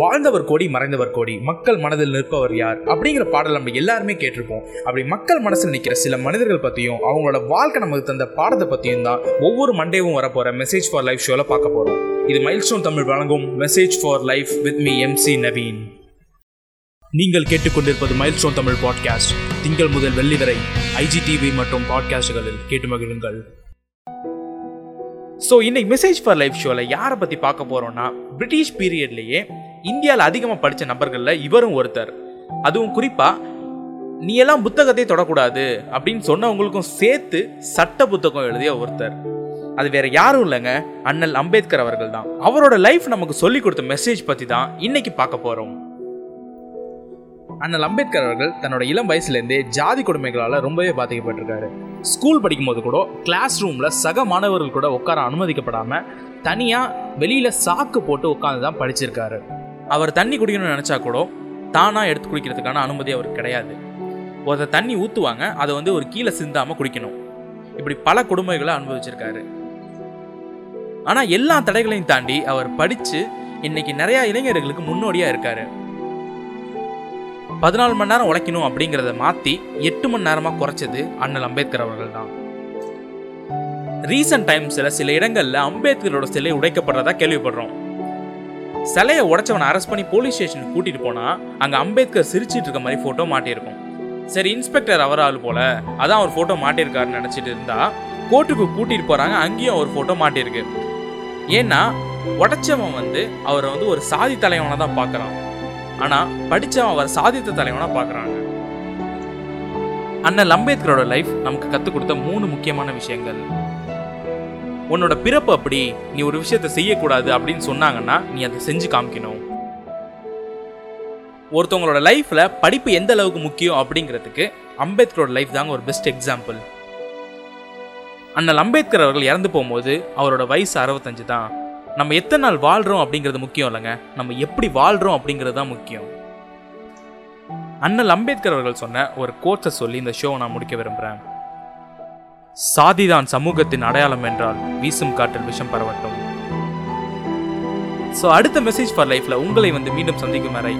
வாழ்ந்தவர் கோடி மறைந்தவர் கோடி மக்கள் மனதில் நிற்பவர் யார்? அப்படிங்கிற பாடல் நம்ம எல்லாருமே கேட்டிருப்போம். அப்படி மக்கள் மனசில் நிற்கிற சில மனிதர்கள் பற்றியும் அவங்களோட வாழ்க்கை நமக்கு தந்த பாடத்தை பற்றியும் தான் ஒவ்வொரு மண்டேவும் வரப்போகிற மெசேஜ் ஃபார் லைஃப் ஷோவில் பார்க்க போகிறோம் இது மைல்ஸ்டோன் தமிழ் வழங்கும் message for life with me MC Naveen நீங்கள் கேட்டுக்கொண்டிருப்பது மைல்ஸ்டோன் தமிழ் பாட்காஸ்ட் திங்கள் முதல் வெள்ளி வரை ஐஜிடிவி மற்றும் பாட்காஸ்டுகளில் கேட்டு மகிழுங்கள். ஸோ இன்னைக்கு மெசேஜ் ஃபார் லைஃப் ஷோவில் யாரை பற்றி பார்க்க போகிறோம்னா பிரிட்டிஷ் பீரியட்லேயே இந்தியாவில் அதிகமாக படித்த நபர்களில் இவரும் ஒருத்தர். அதுவும் குறிப்பாக நீ எல்லாம் புத்தகத்தை தொடக்கூடாது அப்படின்னு சொன்னவங்களுக்கும் சேர்த்து சட்ட புத்தகம் எழுதிய ஒருத்தர். அது வேற யாரும் இல்லைங்க அண்ணல் அம்பேத்கர் அவர்கள் தான். அவரோட லைஃப் நமக்கு சொல்லி கொடுத்த மெசேஜ் பற்றி தான் இன்னைக்கு பார்க்க போகிறோம் அண்ணல் அம்பேத்கர் அவர்கள் தன்னோட இளம் வயசுலேருந்தே ஜாதி கொடுமைகளால் ரொம்பவே பாதிக்கப்பட்டிருக்காரு. ஸ்கூல் படிக்கும்போது கூட கிளாஸ் ரூமில் சக மாணவர்கள் கூட உட்கார அனுமதிக்கப்படாமல் தனியாக வெளியில் சாக்கு போட்டு உட்காந்து தான் படிச்சிருக்காரு. அவர் தண்ணி குடிக்கணும்னு நினச்சா கூட தானாக எடுத்து குடிக்கிறதுக்கான அனுமதி அவருக்கு கிடையாது. ஒருத்தர் தண்ணி ஊற்றுவாங்க அதை வந்து ஒரு கீழே சிந்தாமல் குடிக்கணும். இப்படி பல கொடுமைகளை அனுபவிச்சிருக்காரு. ஆனால் எல்லா தடைகளையும் தாண்டி அவர் படித்து இன்னைக்கு நிறையா இளைஞர்களுக்கு முன்னோடியாக இருக்காரு. பதினாலு மணி நேரம் உழைக்கணும் அப்படிங்கிறத மாற்றி எட்டு மணி நேரமாக குறைச்சது அண்ணல் அம்பேத்கர் அவர்கள் தான். ரீசன்ட் டைம்ஸில் சில இடங்களில் அம்பேத்கரோட சிலை உடைக்கப்படுறதா கேள்விப்படுறோம். சிலையை உடைச்சவனை அரெஸ்ட் பண்ணி போலீஸ் ஸ்டேஷனுக்கு கூட்டிட்டு போனா அங்க அம்பேத்கர் சிரிச்சிட்டு இருக்க மாதிரி போட்டோ மாட்டியிருக்கும். சரி இன்ஸ்பெக்டர் அவர் ஆள் போல அதான் அவர் போட்டோ மாட்டியிருக்காருன்னு நினைச்சிட்டு இருந்தா கோர்ட்டுக்கு கூட்டிட்டு போறாங்க அங்கேயும் அவர் போட்டோ மாட்டியிருக்கு. ஏன்னா உடைச்சவன் வந்து அவரை வந்து ஒரு சாதி தலைவனை தான் பார்க்குறான் ஆனால் படித்தவன் அவர் சாதித்த தலைவனாக பார்க்குறாங்க அண்ணல் அம்பேத்கரோட லைஃப் நமக்கு கற்றுக் கொடுத்த மூணு முக்கியமான விஷயங்கள். உன்னோட பிறப்பு அப்படி நீ ஒரு விஷயத்த செய்யக்கூடாது அப்படின்னு சொன்னாங்கன்னா நீ அதை செஞ்சு காமிக்கணும். ஒருத்தவங்களோட லைஃப்ல படிப்பு எந்த அளவுக்கு முக்கியம் அப்படிங்கிறதுக்கு அம்பேத்கரோட லைஃப் தாங்க ஒரு பெஸ்ட் எக்ஸாம்பிள் அண்ணல் அம்பேத்கர் அவர்கள் இறந்து போகும்போது அவரோட வயசு அறுபத்தஞ்சு தான். நம்ம எத்தனை நாள் வாழ்கிறோம் அப்படிங்கிறது முக்கியம் இல்லைங்க. நம்ம எப்படி வாழ்கிறோம் அப்படிங்கிறது தான் முக்கியம். அண்ணல் அம்பேத்கர் அவர்கள் சொன்ன ஒரு கோர்ஸை சொல்லி இந்த ஷோவை நான் முடிக்க விரும்புகிறேன் சாதிதான் சமூகத்தின் அடையாளம் என்றால் வீசும் காற்றில் விஷம் பரவட்டும். ஸோ அடுத்த மெசேஜ் ஃபார் லைஃப்பில் உங்களை வந்து மீண்டும் சந்திக்கும் வரை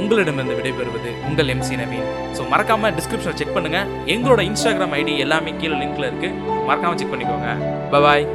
உங்களிடமிருந்து விடைபெறுவது உங்கள் எம்சி நவீன். ஸோ மறக்காமல் டிஸ்கிரிப்ஷனை செக் பண்ணுங்கள் எங்களோட இன்ஸ்டாகிராம் ஐடி எல்லாமே கீழே லிங்க்ல இருக்குது மறக்காமல் செக் பண்ணிக்கோங்க. பாய்